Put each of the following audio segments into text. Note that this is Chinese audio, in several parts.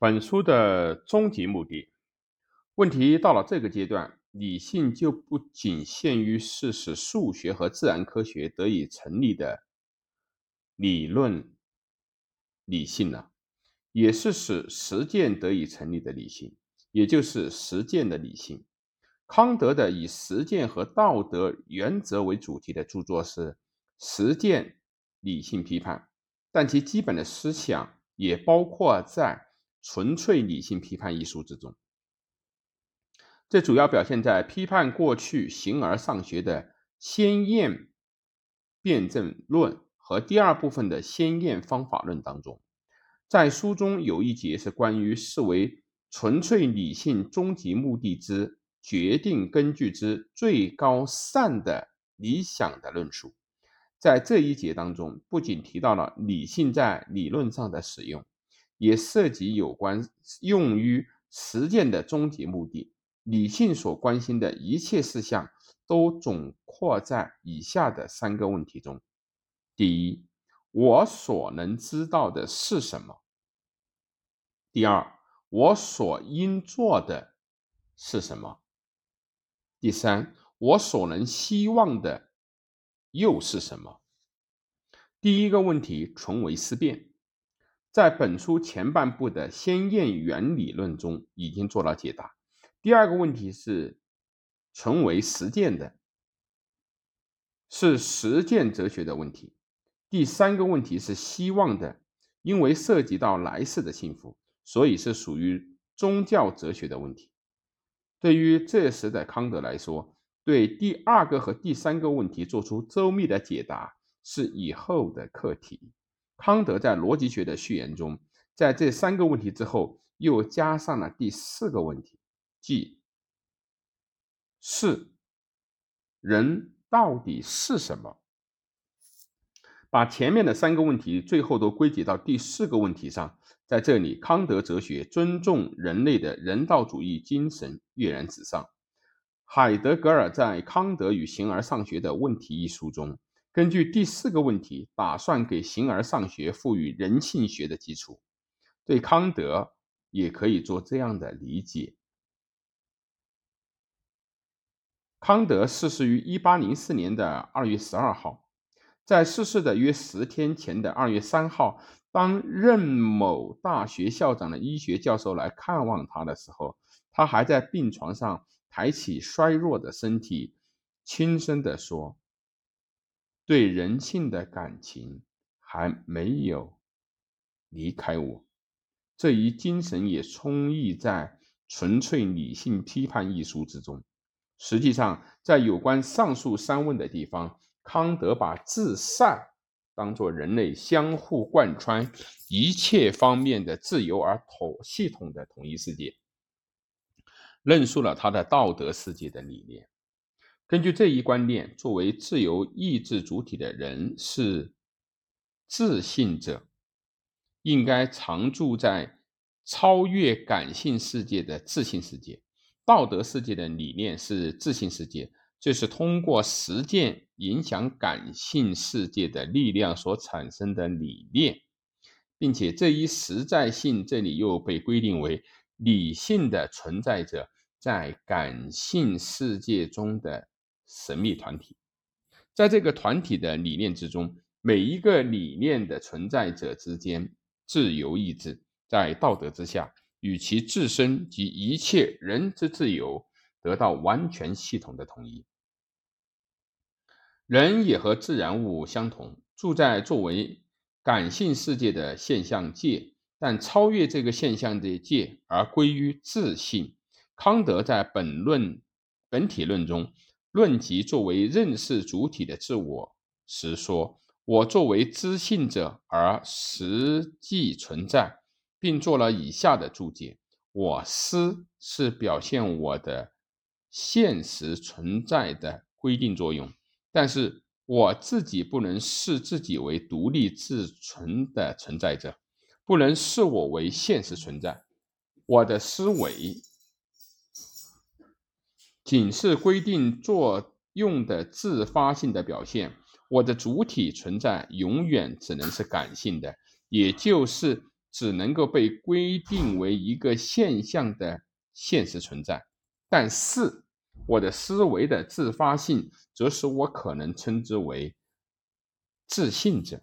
本书的终极目的，问题到了这个阶段，理性就不仅限于是使数学和自然科学得以成立的理论理性了，也是使实践得以成立的理性，也就是实践的理性。康德的以实践和道德原则为主题的著作是《实践理性批判》，但其基本的思想也包括在。纯粹理性批判一书之中，这主要表现在批判过去形而上学的先验辩证论和第二部分的先验方法论当中。在书中有一节是关于视为纯粹理性终极目的之决定根据之最高善的理想的论述。在这一节当中，不仅提到了理性在理论上的使用。也涉及有关用于实践的终极目的。理性所关心的一切事项都总括在以下的三个问题中：第一，我所能知道的是什么？第二，我所应做的是什么？第三，我所能希望的又是什么？第一个问题纯为思辨。在本书前半部的先验原理论中已经做了解答。第二个问题是成为实践的，是实践哲学的问题。第三个问题是希望的，因为涉及到来世的幸福，所以是属于宗教哲学的问题。对于这时的康德来说，对第二个和第三个问题做出周密的解答是以后的课题。康德在逻辑学的序言中，在这三个问题之后，又加上了第四个问题，即是人到底是什么？把前面的三个问题最后都归结到第四个问题上。在这里，康德哲学尊重人类的人道主义精神跃然纸上。海德格尔在《康德与形而上学的问题》一书中。根据第四个问题，打算给形而上学赋予人性学的基础。对康德也可以做这样的理解：康德逝世于一八零四年的二月十二号，在逝世的约十天前的二月三号，当任某大学校长的医学教授来看望他的时候，他还在病床上抬起衰弱的身体，轻声地说。对人性的感情还没有离开我，这一精神也充溢在《纯粹理性批判》一书之中。实际上，在有关上述三问的地方，康德把至善当作人类相互贯穿一切方面的自由而统系统的统一世界，论述了他的道德世界的理念。根据这一观念，作为自由意志主体的人是自信者，应该常住在超越感性世界的自信世界。道德世界的理念是自信世界，这是通过实践影响感性世界的力量所产生的理念，并且这一实在性这里又被规定为理性的存在者在感性世界中的。神秘团体，在这个团体的理念之中，每一个理念的存在者之间，自由意志在道德之下，与其自身及一切人之自由得到完全系统的统一。人也和自然物相同，住在作为感性世界的现象界，但超越这个现象的界而归于自信。康德在本论本体论中。论及作为认识主体的自我时，说：“我作为知性者而实际存在，并做了以下的注解：我思是表现我的现实存在的规定作用，但是我自己不能视自己为独立自存的存在者，不能视我为现实存在。我的思维。”仅是规定作用的自发性的表现，我的主体存在永远只能是感性的，也就是只能够被规定为一个现象的现实存在，但是我的思维的自发性，则使我可能称之为自信者。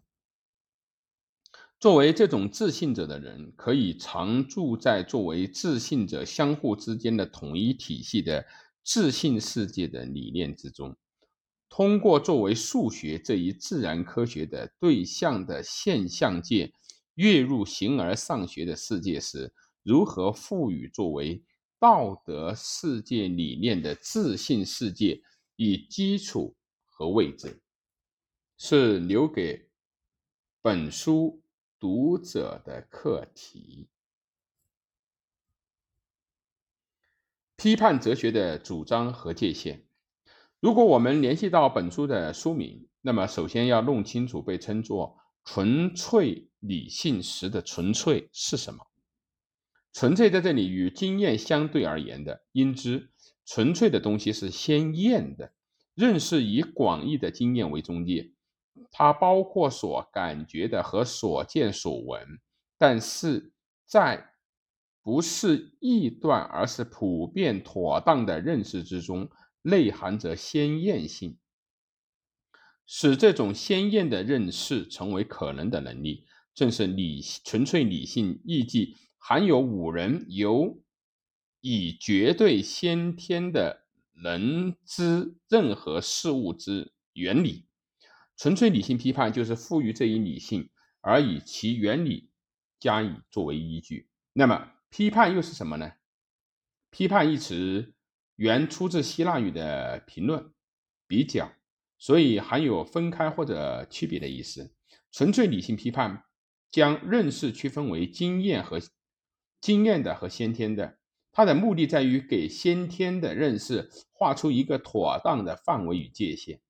作为这种自信者的人，可以常住在作为自信者相互之间的统一体系的自信世界的理念之中。通过作为数学这一自然科学的对象的现象界跃入形而上学的世界时，如何赋予作为道德世界理念的自信世界以基础和位置，是留给本书读者的课题。批判哲学的主张和界限。如果我们联系到本书的书名，那么首先要弄清楚被称作纯粹理性时的纯粹是什么。纯粹在这里与经验相对而言的，因之纯粹的东西是鲜艳的，认识以广义的经验为中介，它包括所感觉的和所见所闻，但是在不是臆断而是普遍妥当的认识之中。内含着鲜艳性，使这种鲜艳的认识成为可能的能力，正是理纯粹理性意即含有五人由以绝对先天的能知任何事物之原理。纯粹理性批判就是赋予这一理性，而以其原理加以作为依据。那么，批判又是什么呢？批判一词。原出自希腊语的评论、比较，所以含有分开或者区别的意思。纯粹理性批判将认识区分为经验和经验的和先天的，它的目的在于给先天的认识画出一个妥当的范围与界限，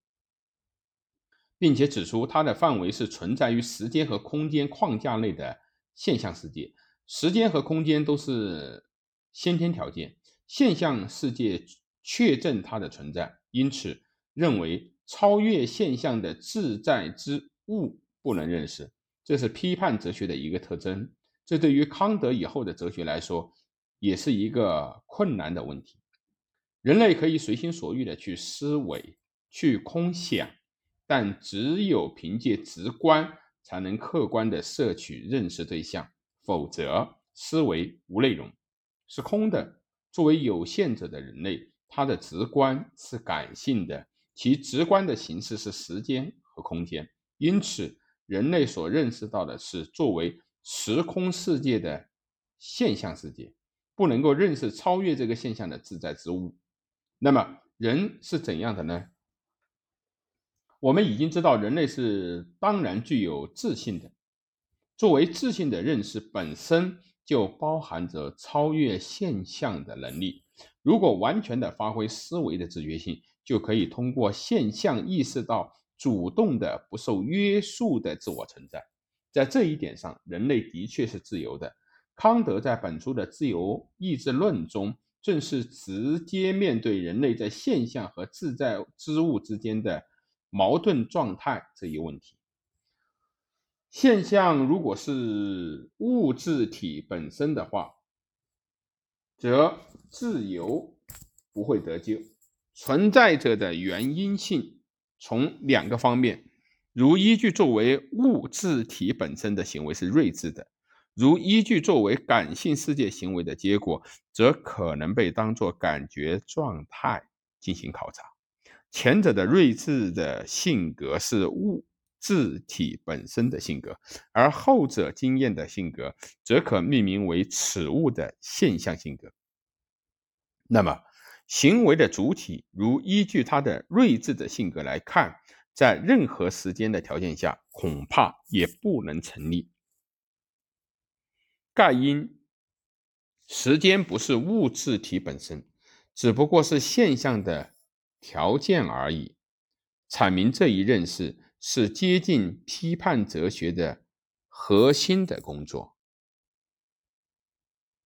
并且指出它的范围是存在于时间和空间框架内的现象世界。时间和空间都是先天条件。现象世界确证它的存在，因此认为超越现象的自在之物不能认识，这是批判哲学的一个特征。这对于康德以后的哲学来说，也是一个困难的问题。人类可以随心所欲的去思维、去空想，但只有凭借直观，才能客观的摄取认识对象，否则思维无内容，是空的。作为有限者的人类，他的直观是感性的，其直观的形式是时间和空间。因此，人类所认识到的是作为时空世界的现象世界，不能够认识超越这个现象的自在之物。那么，人是怎样的呢？我们已经知道，人类是当然具有自信的。作为自信的认识本身。就包含着超越现象的能力。如果完全的发挥思维的自觉性，就可以通过现象意识到主动的、不受约束的自我存在。在这一点上，人类的确是自由的。康德在本书的自由意志论中，正是直接面对人类在现象和自在之物之间的矛盾状态这一问题。现象如果是物质体本身的话，则自由不会得救。存在着的原因性从两个方面，如依据作为物质体本身的行为是睿智的，如依据作为感性世界行为的结果，则可能被当作感觉状态进行考察。前者的睿智的性格是物。字体本身的性格，而后者经验的性格，则可命名为此物的现象性格。那么，行为的主体，如依据它的睿智的性格来看，在任何时间的条件下，恐怕也不能成立。盖因时间不是物质体本身，只不过是现象的条件而已。阐明这一认识。是接近批判哲学的核心的工作。